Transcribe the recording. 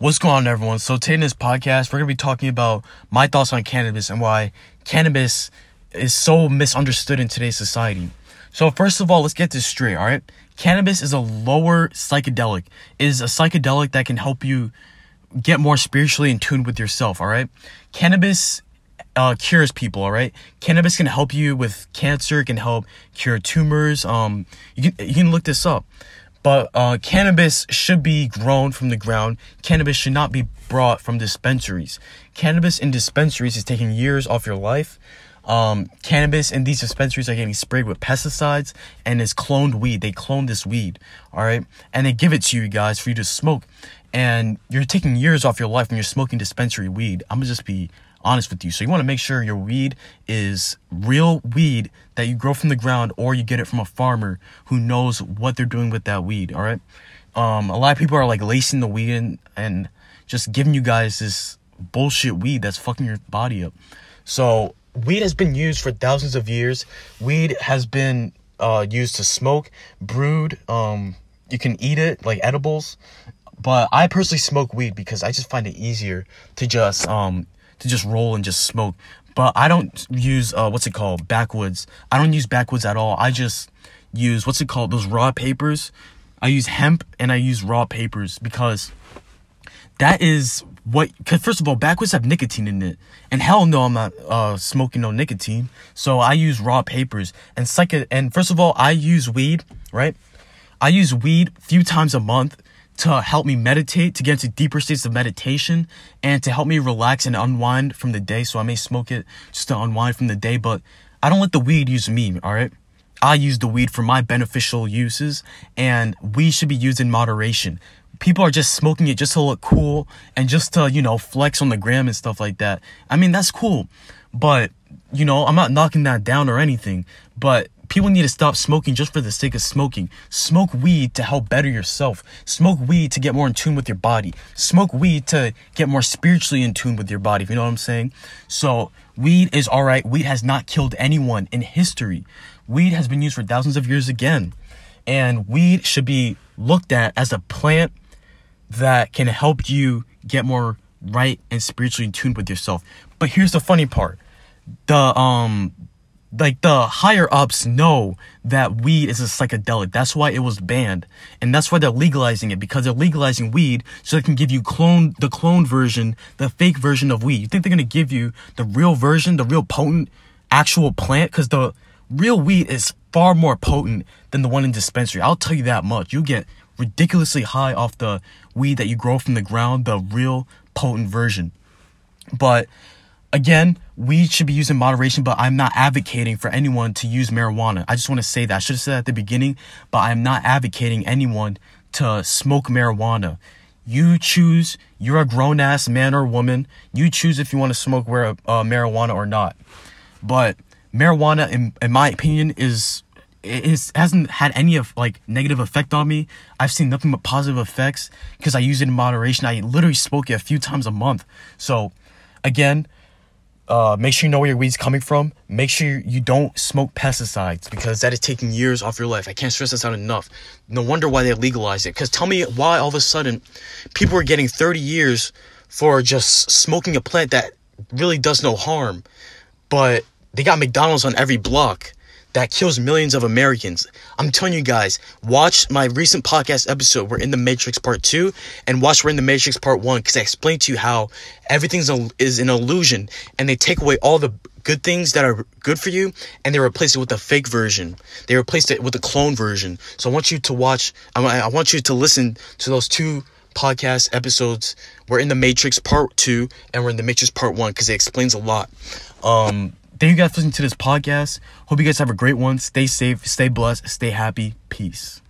What's going on, everyone? So, today in this podcast, we're going to be talking about my thoughts on cannabis and why cannabis is so misunderstood in today's society. So, first of all, let's get this straight, all right? Cannabis is a lower psychedelic, it is a psychedelic that can help you get more spiritually in tune with yourself, all right? Cannabis uh, cures people, all right? Cannabis can help you with cancer, it can help cure tumors. Um, you can, you can look this up. But uh, cannabis should be grown from the ground. Cannabis should not be brought from dispensaries. Cannabis in dispensaries is taking years off your life. Um, cannabis in these dispensaries are getting sprayed with pesticides and it's cloned weed. They clone this weed, all right, and they give it to you guys for you to smoke. And you're taking years off your life when you're smoking dispensary weed. I'm gonna just be honest with you. So you want to make sure your weed is real weed that you grow from the ground or you get it from a farmer who knows what they're doing with that weed, all right? Um, a lot of people are like lacing the weed in and just giving you guys this bullshit weed that's fucking your body up. So weed has been used for thousands of years. Weed has been uh, used to smoke, brewed. Um, you can eat it like edibles. But I personally smoke weed because I just find it easier to just um to just roll and just smoke. But I don't use uh, what's it called backwoods. I don't use backwoods at all. I just use what's it called those raw papers. I use hemp and I use raw papers because that is what. Cause first of all, backwoods have nicotine in it, and hell no, I'm not uh, smoking no nicotine. So I use raw papers and second. And first of all, I use weed. Right, I use weed few times a month to help me meditate, to get into deeper states of meditation, and to help me relax and unwind from the day. So I may smoke it just to unwind from the day, but I don't let the weed use me, all right? I use the weed for my beneficial uses, and weed should be used in moderation. People are just smoking it just to look cool and just to, you know, flex on the gram and stuff like that. I mean, that's cool, but, you know, I'm not knocking that down or anything, but People need to stop smoking just for the sake of smoking. Smoke weed to help better yourself. Smoke weed to get more in tune with your body. Smoke weed to get more spiritually in tune with your body, if you know what I'm saying. So, weed is alright. Weed has not killed anyone in history. Weed has been used for thousands of years again. And weed should be looked at as a plant that can help you get more right and spiritually in tune with yourself. But here's the funny part. The um like the higher ups know that weed is a psychedelic. That's why it was banned. And that's why they're legalizing it because they're legalizing weed so they can give you clone the clone version, the fake version of weed. You think they're going to give you the real version, the real potent actual plant cuz the real weed is far more potent than the one in dispensary. I'll tell you that much. You get ridiculously high off the weed that you grow from the ground, the real potent version. But again, we should be using moderation, but I'm not advocating for anyone to use marijuana. I just want to say that. I should have said at the beginning, but I'm not advocating anyone to smoke marijuana. You choose, you're a grown ass man or woman. You choose if you want to smoke uh, marijuana or not. But marijuana, in, in my opinion, is it hasn't had any of like negative effect on me. I've seen nothing but positive effects because I use it in moderation. I literally smoke it a few times a month. So, again, uh, make sure you know where your weed's coming from. Make sure you don't smoke pesticides because that is taking years off your life. I can't stress this out enough. No wonder why they legalized it. Because tell me why all of a sudden people are getting 30 years for just smoking a plant that really does no harm. But they got McDonald's on every block that kills millions of Americans. I'm telling you guys, watch my recent podcast episode. We're in the Matrix Part 2 and watch We're in the Matrix Part 1 because I explained to you how everything is an illusion and they take away all the good things that are good for you and they replace it with a fake version. They replaced it with a clone version. So I want you to watch, I want you to listen to those two podcast episodes. We're in the Matrix Part 2 and we're in the Matrix Part 1 because it explains a lot. Um, Thank you guys for listening to this podcast. Hope you guys have a great one. Stay safe, stay blessed, stay happy. Peace.